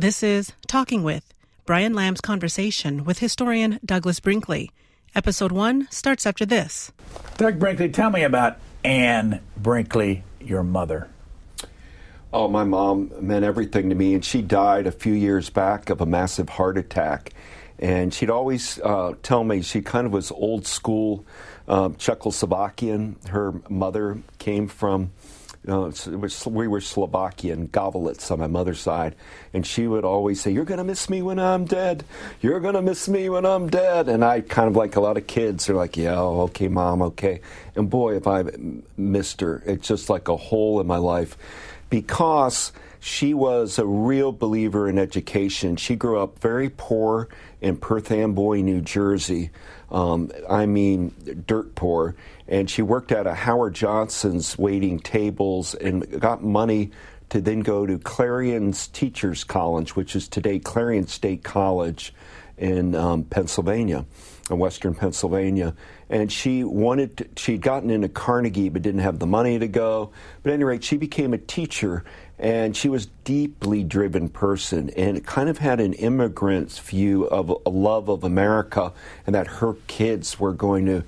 This is Talking With, Brian Lamb's conversation with historian Douglas Brinkley. Episode 1 starts after this. Doug Brinkley, tell me about Anne Brinkley, your mother. Oh, my mom meant everything to me, and she died a few years back of a massive heart attack. And she'd always uh, tell me she kind of was old school uh, Czechoslovakian. Her mother came from we were Slovakian, Govolitz on my mother's side, and she would always say, "You're to miss me when I'm dead. You're to miss me when I'm dead." And I kind of like a lot of kids are like, "Yeah, oh, okay, mom, okay." And boy, if I missed her, it's just like a hole in my life because she was a real believer in education. She grew up very poor in Perth Amboy, New Jersey. Um, I mean, dirt poor. And she worked at a Howard Johnson's waiting tables and got money to then go to Clarion's Teachers College, which is today Clarion State College in um, Pennsylvania, in Western Pennsylvania. And she wanted, to, she'd gotten into Carnegie but didn't have the money to go. But at any rate, she became a teacher and she was deeply driven person and kind of had an immigrant's view of a love of America and that her kids were going to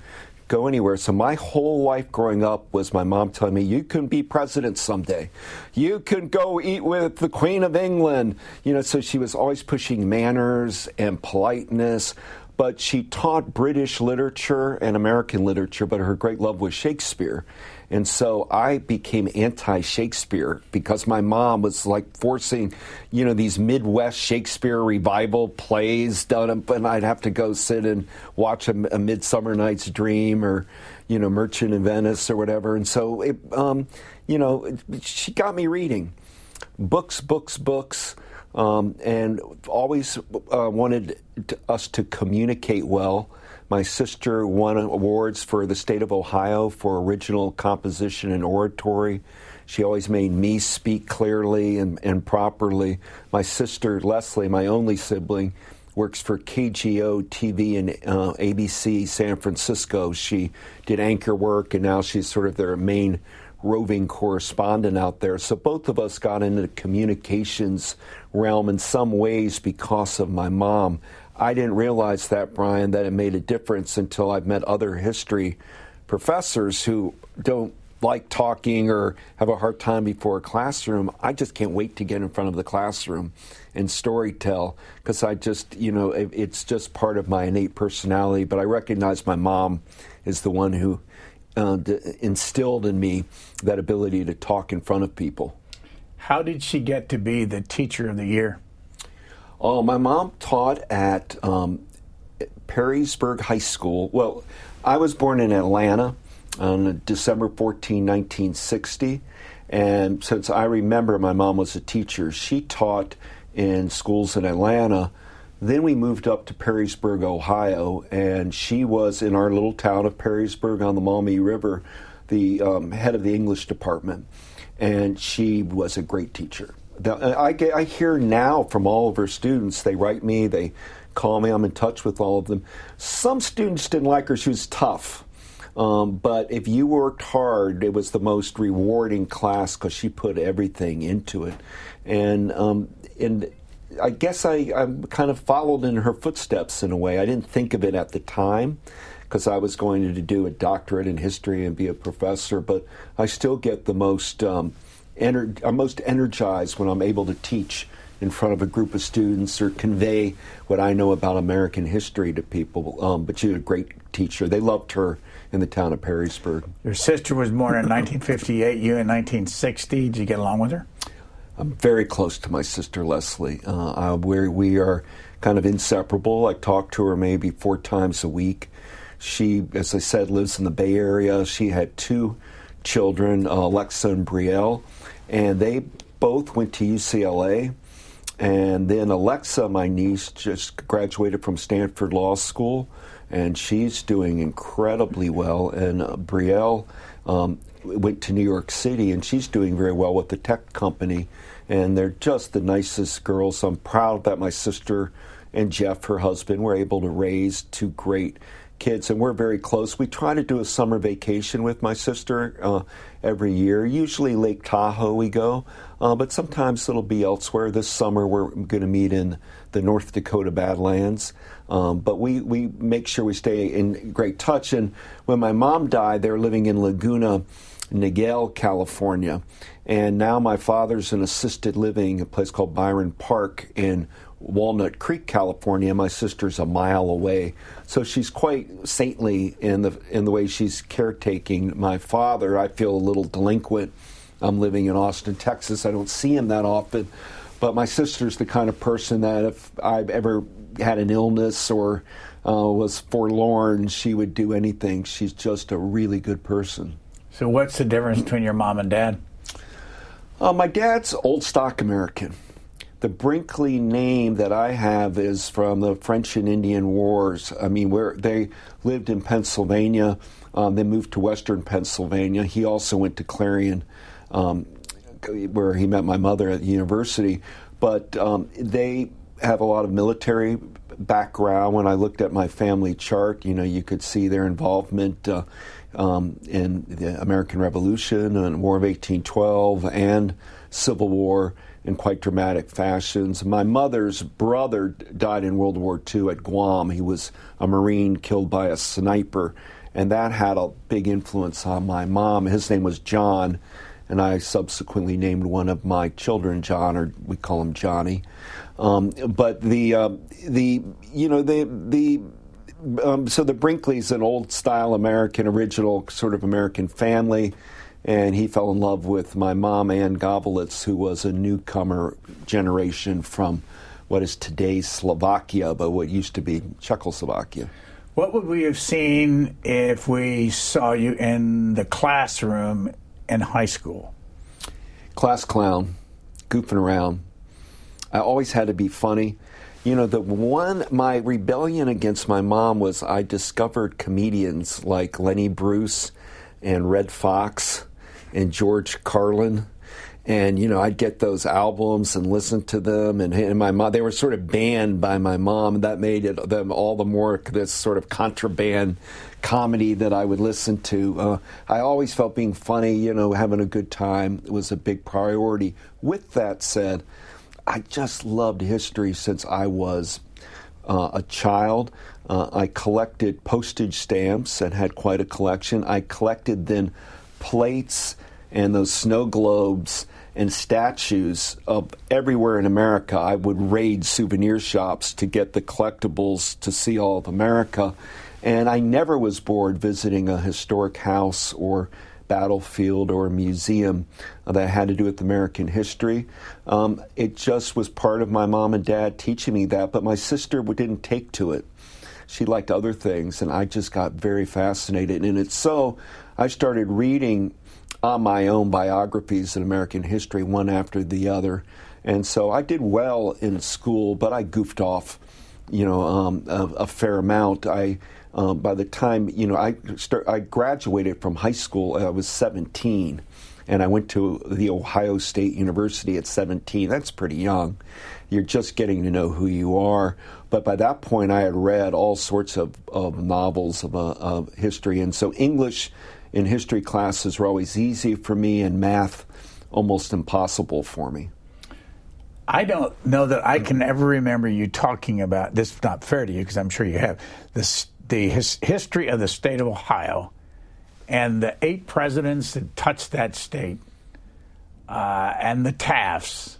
go anywhere. So my whole life growing up was my mom telling me, "You can be president someday. You can go eat with the Queen of England." You know, so she was always pushing manners and politeness. But she taught British literature and American literature, but her great love was Shakespeare. And so I became anti Shakespeare because my mom was like forcing, you know, these Midwest Shakespeare revival plays done, and I'd have to go sit and watch a, a Midsummer Night's Dream or, you know, Merchant of Venice or whatever. And so, it, um, you know, she got me reading books, books, books. Um, and always uh, wanted to, us to communicate well my sister won awards for the state of Ohio for original composition and oratory. She always made me speak clearly and, and properly. My sister, Leslie, my only sibling, works for KGO TV and uh, ABC San Francisco. She did anchor work, and now she's sort of their main roving correspondent out there. So both of us got into the communications realm in some ways because of my mom. I didn't realize that, Brian, that it made a difference until I've met other history professors who don't like talking or have a hard time before a classroom. I just can't wait to get in front of the classroom and story tell because I just, you know, it, it's just part of my innate personality. But I recognize my mom is the one who uh, instilled in me that ability to talk in front of people. How did she get to be the teacher of the year? Oh, my mom taught at um, Perrysburg High School. Well, I was born in Atlanta on December 14, 1960. And since I remember my mom was a teacher, she taught in schools in Atlanta. Then we moved up to Perrysburg, Ohio, and she was in our little town of Perrysburg on the Maumee River, the um, head of the English department. And she was a great teacher. I, get, I hear now from all of her students, they write me, they call me, I'm in touch with all of them. Some students didn't like her, she was tough. Um, but if you worked hard, it was the most rewarding class because she put everything into it. And, um, and I guess I, I kind of followed in her footsteps in a way. I didn't think of it at the time because I was going to do a doctorate in history and be a professor, but I still get the most. Um, ener- I'm most energized when I'm able to teach in front of a group of students or convey what I know about American history to people. Um, but she's a great teacher. They loved her in the town of Perrysburg. Your sister was born in 1958, you in 1960. Did you get along with her? I'm very close to my sister Leslie. Uh, we're, we are kind of inseparable. I talk to her maybe four times a week. She, as I said, lives in the Bay Area. She had two children, uh, Alexa and Brielle and they both went to UCLA. And then Alexa, my niece, just graduated from Stanford Law School, and she's doing incredibly well. And uh, Brielle um, went to New York City, and she's doing very well with the tech company. And they're just the nicest girls. I'm proud that my sister and Jeff, her husband, were able to raise two great kids, and we're very close. We try to do a summer vacation with my sister uh, every year. Usually Lake Tahoe we go, uh, but sometimes it'll be elsewhere. This summer we're going to meet in the North Dakota Badlands. Um, but we, we make sure we stay in great touch. And when my mom died, they were living in Laguna Niguel, California. And now my father's in assisted living, a place called Byron Park in Walnut Creek, California. My sister's a mile away, so she's quite saintly in the in the way she's caretaking my father. I feel a little delinquent. I'm living in Austin, Texas. I don't see him that often, but my sister's the kind of person that if I've ever had an illness or uh, was forlorn, she would do anything. She's just a really good person. So, what's the difference between your mom and dad? Uh, my dad's old stock American. The Brinkley name that I have is from the French and Indian Wars. I mean, where they lived in Pennsylvania, um, they moved to Western Pennsylvania. He also went to Clarion, um, where he met my mother at the university. But um, they have a lot of military background. When I looked at my family chart, you know, you could see their involvement uh, um, in the American Revolution and War of 1812 and Civil War in quite dramatic fashions. My mother's brother died in World War II at Guam. He was a Marine killed by a sniper, and that had a big influence on my mom. His name was John, and I subsequently named one of my children John, or we call him Johnny. Um, but the uh, the you know the the um, so the Brinkley's an old style American original sort of American family and he fell in love with my mom, Ann Govelitz, who was a newcomer generation from what is today's Slovakia, but what used to be Czechoslovakia. What would we have seen if we saw you in the classroom in high school? Class clown, goofing around. I always had to be funny. You know, the one, my rebellion against my mom was I discovered comedians like Lenny Bruce and Redd Foxx and George Carlin. And you know, I'd get those albums and listen to them, and, and my mom. They were sort of banned by my mom. And that made it them all the more this sort of contraband comedy that I would listen to. Uh, I always felt being funny, you know, having a good time was a big priority. With that said, I just loved history since I was uh, a child. Uh, I collected postage stamps and had quite a collection. I collected then plates and those snow globes and statues of everywhere in America. I would raid souvenir shops to get the collectibles to see all of America. And I never was bored visiting a historic house or battlefield or museum that had to do with American history. Um, it just was part of my mom and dad teaching me that, but my sister didn't take to it. She liked other things, and I just got very fascinated. And it's so I started reading my own biographies in American history, one after the other. And so I did well in school, but I goofed off, you know, um, a, a, fair amount. I, um, by the time, you know, I, start, I graduated from high school, I was 17, and I went to the Ohio State University at 17. That's pretty young. You're just getting to know who you are. But by that point, I had read all sorts of, of novels of, uh, of history. And so English in history classes were always easy for me, and math almost impossible for me. I don't know that I can ever remember you talking about this. Is not fair to you because I'm sure you have the his, history of the state of Ohio and the eight presidents that touched that state, uh, and the Tafts,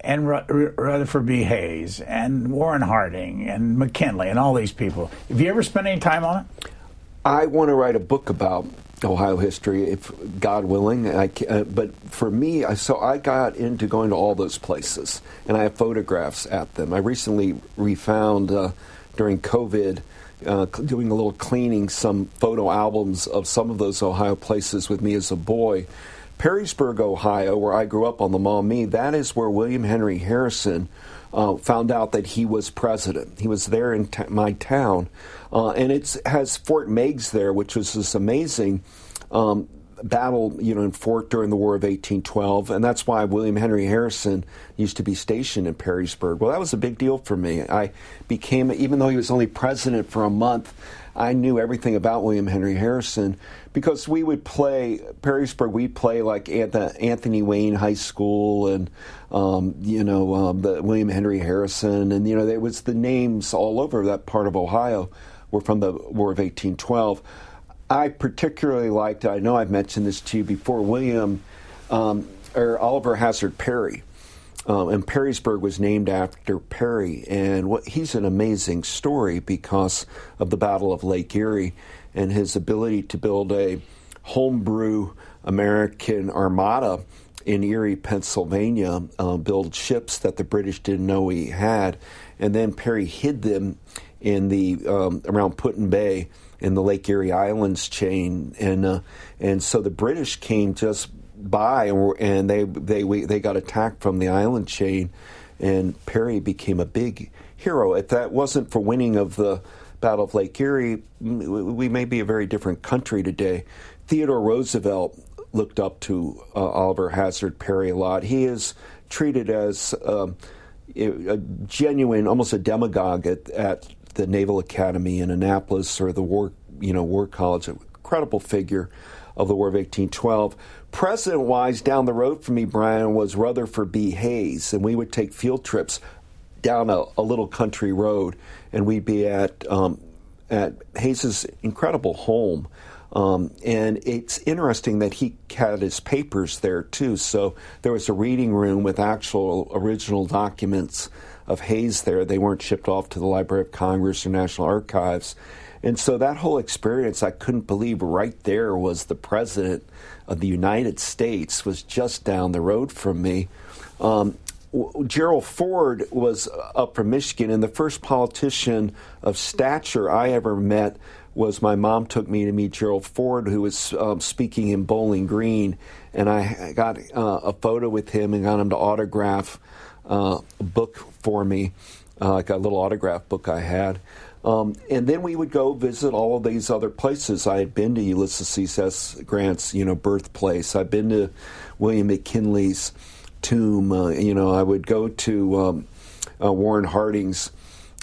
and Rutherford B. Hayes, and Warren Harding, and McKinley, and all these people. Have you ever spent any time on it? I want to write a book about Ohio history, if God willing. I, uh, but for me, I, so I got into going to all those places, and I have photographs at them. I recently refound uh, during COVID. Uh, doing a little cleaning, some photo albums of some of those Ohio places with me as a boy. Perrysburg, Ohio, where I grew up on the Maumee, that is where William Henry Harrison uh, found out that he was president. He was there in t- my town, uh, and it has Fort Meigs there, which was this amazing um, battle, you know, in fort during the War of 1812, and that's why William Henry Harrison used to be stationed in Perrysburg. Well, that was a big deal for me. I became, even though he was only president for a month, I knew everything about William Henry Harrison because we would play Perrysburg. We'd play like at the Anthony Wayne High School and um, you know um, the William Henry Harrison, and you know there was the names all over that part of Ohio were from the War of 1812. I particularly liked. I know I've mentioned this to you before. William um, or Oliver Hazard Perry. Um, and Perrysburg was named after Perry, and what, he's an amazing story because of the Battle of Lake Erie and his ability to build a homebrew American armada in Erie, Pennsylvania, uh, build ships that the British didn't know he had, and then Perry hid them in the um, around Put-in-Bay in the Lake Erie Islands chain, and uh, and so the British came just by and, they they they got attacked from the island chain, and Perry became a big hero. If that wasn't for winning of the Battle of Lake Erie, we may be a very different country today. Theodore Roosevelt looked up to uh, Oliver Hazard Perry a lot. He is treated as um, a genuine, almost a demagogue at, at the Naval Academy in Annapolis or the War, you know, War College. A credible figure of the War of 1812. President wise, down the road from me, Brian, was Rutherford B. Hayes, and we would take field trips down a, a little country road, and we'd be at um, at Hayes's incredible home. Um, and it's interesting that he had his papers there too. So there was a reading room with actual original documents of Hayes there. They weren't shipped off to the Library of Congress or National Archives. And so that whole experience, I couldn't believe right there was the president of the United States was just down the road from me. Um, Gerald Ford was up from Michigan, and the first politician of stature I ever met was my mom took me to meet Gerald Ford, who was um, speaking in Bowling Green, and I got uh, a photo with him and got him to autograph uh, a book for me, uh, like a little autograph book I had. Um, and then we would go visit all of these other places. I had been to Ulysses S. Grant's, you know, birthplace. I've been to William McKinley's tomb. Uh, you know, I would go to um, uh, Warren Harding's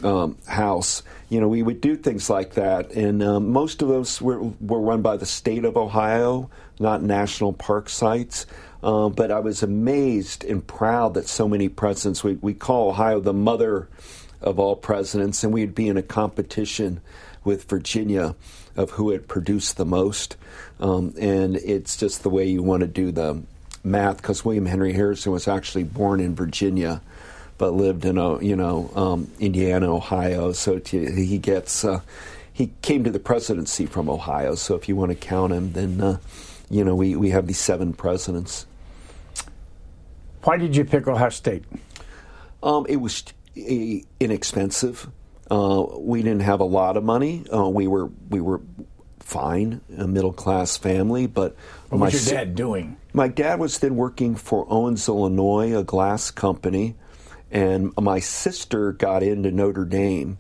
um, house. You know, we would do things like that, and um, most of those were, were run by the state of Ohio, not national park sites. Uh, but I was amazed and proud that so many presidents. We, we call Ohio the mother of all presidents, and we'd be in a competition with Virginia of who had produced the most. Um, and it's just the way you want to do the math because William Henry Harrison was actually born in Virginia, but lived in a, you know um, Indiana, Ohio. So he gets uh, he came to the presidency from Ohio. So if you want to count him, then uh, you know we we have these seven presidents. Why did you pick Ohio State? Um, it was inexpensive. Uh, we didn't have a lot of money. Uh, we were we were fine, a middle class family. But what my was your dad doing? My dad was then working for Owens, Illinois, a glass company, and my sister got into Notre Dame,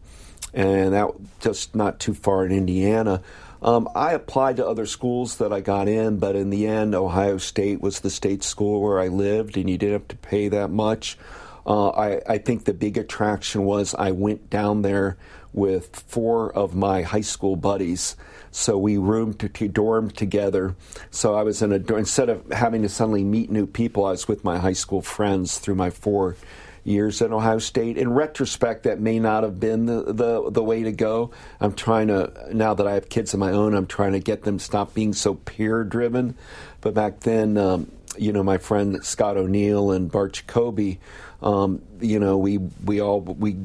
and that just not too far in Indiana. Um, I applied to other schools that I got in, but in the end, Ohio State was the state school where I lived, and you didn't have to pay that much. Uh, I, I think the big attraction was I went down there with four of my high school buddies. So we roomed to, dormed together. So I was in a instead of having to suddenly meet new people, I was with my high school friends through my four years at Ohio State. In retrospect, that may not have been the, the, the way to go. I'm trying to now that I have kids of my own, I'm trying to get them to stop being so peer driven. But back then, um, you know, my friend Scott O'Neill and Bart Jacoby um, you know, we we all we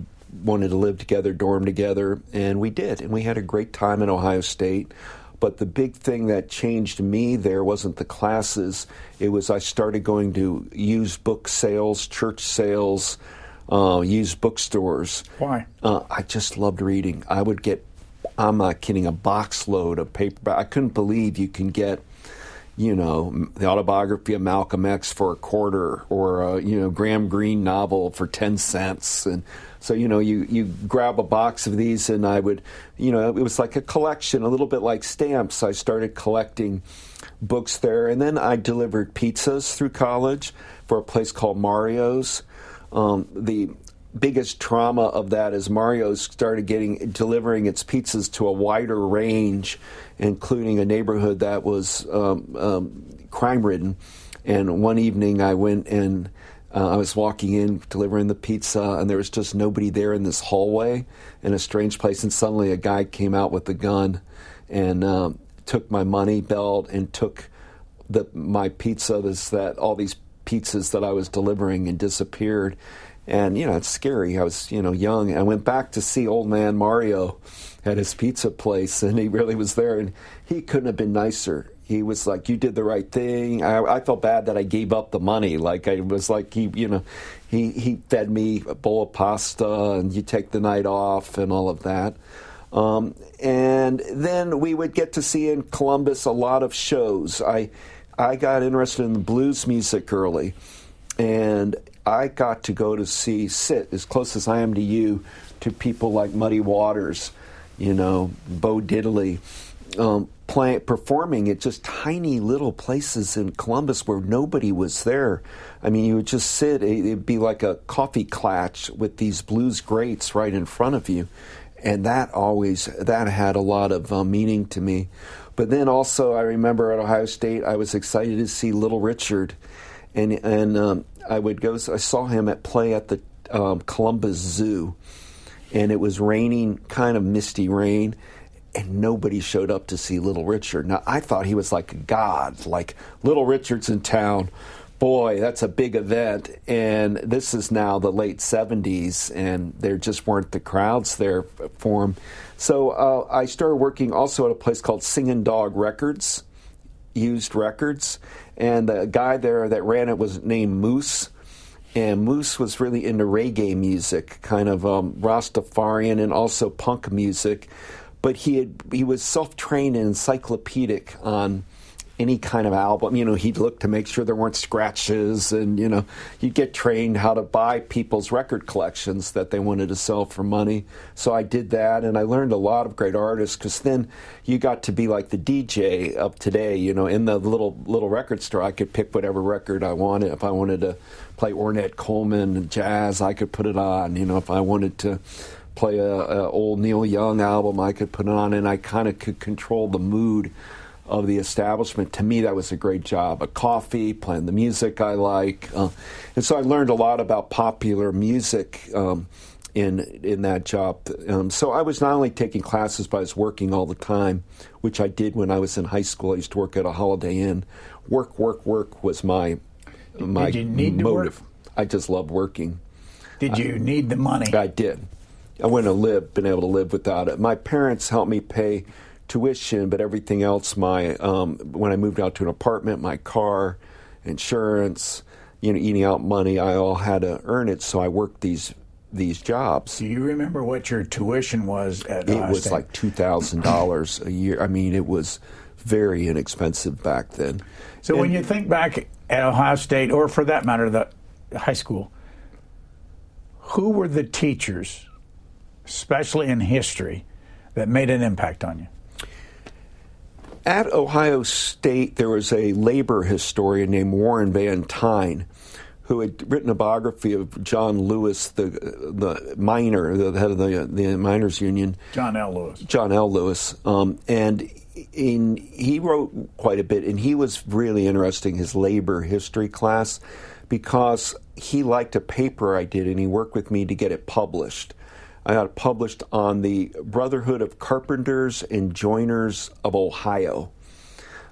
wanted to live together, dorm together, and we did, and we had a great time in Ohio State. But the big thing that changed me there wasn't the classes; it was I started going to used book sales, church sales, uh, used bookstores. Why? Uh, I just loved reading. I would get, I'm not kidding, a box load of paper. I couldn't believe you can get you know, the autobiography of Malcolm X for a quarter, or a you know Graham Greene novel for ten cents, and so you know you you grab a box of these, and I would, you know, it was like a collection, a little bit like stamps. I started collecting books there. And then I delivered pizzas through college for a place called Mario's. Um, the biggest trauma of that is Mario's started getting delivering its pizzas to a wider range, including a neighborhood that was um, um, crime ridden. And one evening I went and uh, I was walking in delivering the pizza, and there was just nobody there in this hallway in a strange place. And suddenly a guy came out with a gun and um, took my money belt and took the my pizza. This that all these pizzas that I was delivering and disappeared. And you know it's scary. I was you know young. I went back to see old man Mario at his pizza place, and he really was there. And he couldn't have been nicer he was like, "You did the right thing." I, I, felt bad that I gave up the money. Like I was like, he, you know, he he fed me a bowl of pasta, and you take the night off, and all of that. Um, and then we would get to see in Columbus a lot of shows. I I got interested in blues music early, and I got to go to see sit as close as I am to you to people like Muddy Waters, you know, Bo Diddley. Um, play, performing at just tiny little places in Columbus where nobody was there. I mean, you would just sit, it'd be like a coffee clatch with these blues greats right in front of you. And that always, that had a lot of uh, meaning to me. But then also, I remember at Ohio State, I was excited to see Little Richard. And, and um, I would go, I saw him at play at the um, Columbus Zoo. And it was raining, kind of misty rain and nobody showed up to see Little Richard. Now, I thought he was like a god, like Little Richard's in town. Boy, that's a big event. And this is now the late 70s, and there just weren't the crowds there for him. So uh, I started working also at a place called Singing Dog Records, used records. And the guy there that ran it was named Moose. And Moose was really into reggae music, kind of um, Rastafarian and also punk music. But he had he was self trained and encyclopedic on any kind of album. You know, he'd look to make sure there weren't scratches, and you know, you'd get trained how to buy people's record collections that they wanted to sell for money. So I did that, and I learned a lot of great artists because then you got to be like the DJ of today. You know, in the little little record store, I could pick whatever record I wanted. If I wanted to play Ornette Coleman and jazz, I could put it on. You know, if I wanted to play a, a, old Neil Young album, I could put it on, and I kind of could control the mood of the establishment. To me, that was a great job. A coffee, playing the music I like, uh, and so I learned a lot about popular music. Um, in in that job, um, so I was not only taking classes, but I was working all the time, which I did when I was in high school. I used to work at a Holiday Inn. Work, work, work was my my motive. I just loved working. Did you I, need the money? I did. I wouldn't have lived, been able to live without it. My parents helped me pay tuition, but everything else, my um, when I moved out to an apartment, my car, insurance, you know, eating out money, I all had to earn it. So I worked these these jobs. Do you remember what your tuition was at? It was State? like two thousand dollars a year. I mean, it was very inexpensive back then. So and, when you think back at Ohio State, or for that matter, the high school, who were the teachers especially in history, that made an impact on you? At Ohio State, there was a labor historian named Warren Van Tine who had written a biography of John Lewis, the the miner, the head of the the miners union. John L. Lewis. John L. Lewis, um, and in he wrote quite a bit, and he was really interesting his labor history class because he liked a paper I did, and he worked with me to get it published. I got published on the Brotherhood of Carpenters and Joiners of Ohio.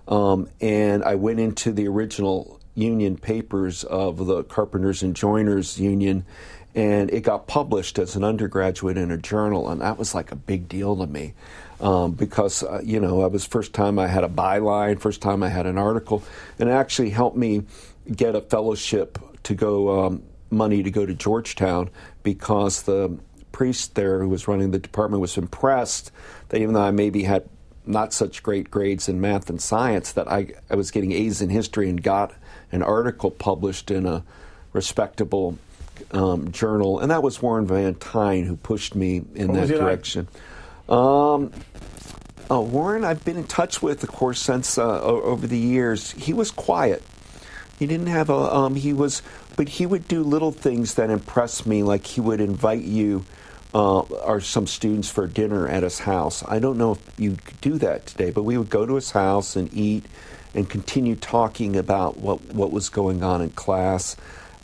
Um, and I went into the original union papers of the Carpenters and Joiners Union, and it got published as an undergraduate in a journal, and that was like a big deal to me. Um, because uh, you know, it was first time I had a byline, first time I had an article, and it actually helped me get a fellowship to go um, money to go to Georgetown because the priest there who was running the department was impressed that even though I maybe had not such great grades in math and science, that I, I was getting A's in history and got an article published in a respectable um, journal. And that was Warren Van Tine who pushed me in what that direction. Like? Um, Uh, Warren, I've been in touch with, of course, since uh, over the years. He was quiet. He didn't have a. Um, he was, but he would do little things that impressed me. Like he would invite you uh, or some students for dinner at his house. I don't know if you could do that today, but we would go to his house and eat and continue talking about what what was going on in class.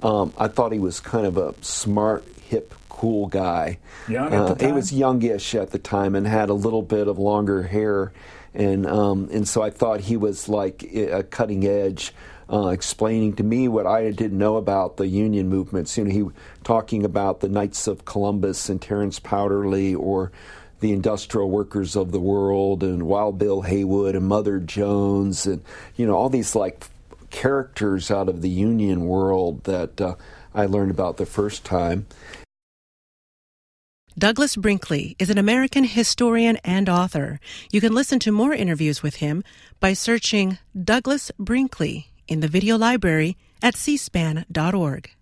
Um, I thought he was kind of a smart, hip, cool guy. Young time? He was youngish at the time and had a little bit of longer hair, and um, and so I thought he was like a cutting edge. Uh, explaining to me what I didn't know about the union movements. You know, he was talking about the Knights of Columbus and Terence Powderly, or the industrial workers of the world, and Wild Bill Haywood and Mother Jones, and you know all these like characters out of the union world that uh, I learned about the first time. Douglas Brinkley is an American historian and author. You can listen to more interviews with him by searching Douglas Brinkley in the video library at cspan.org.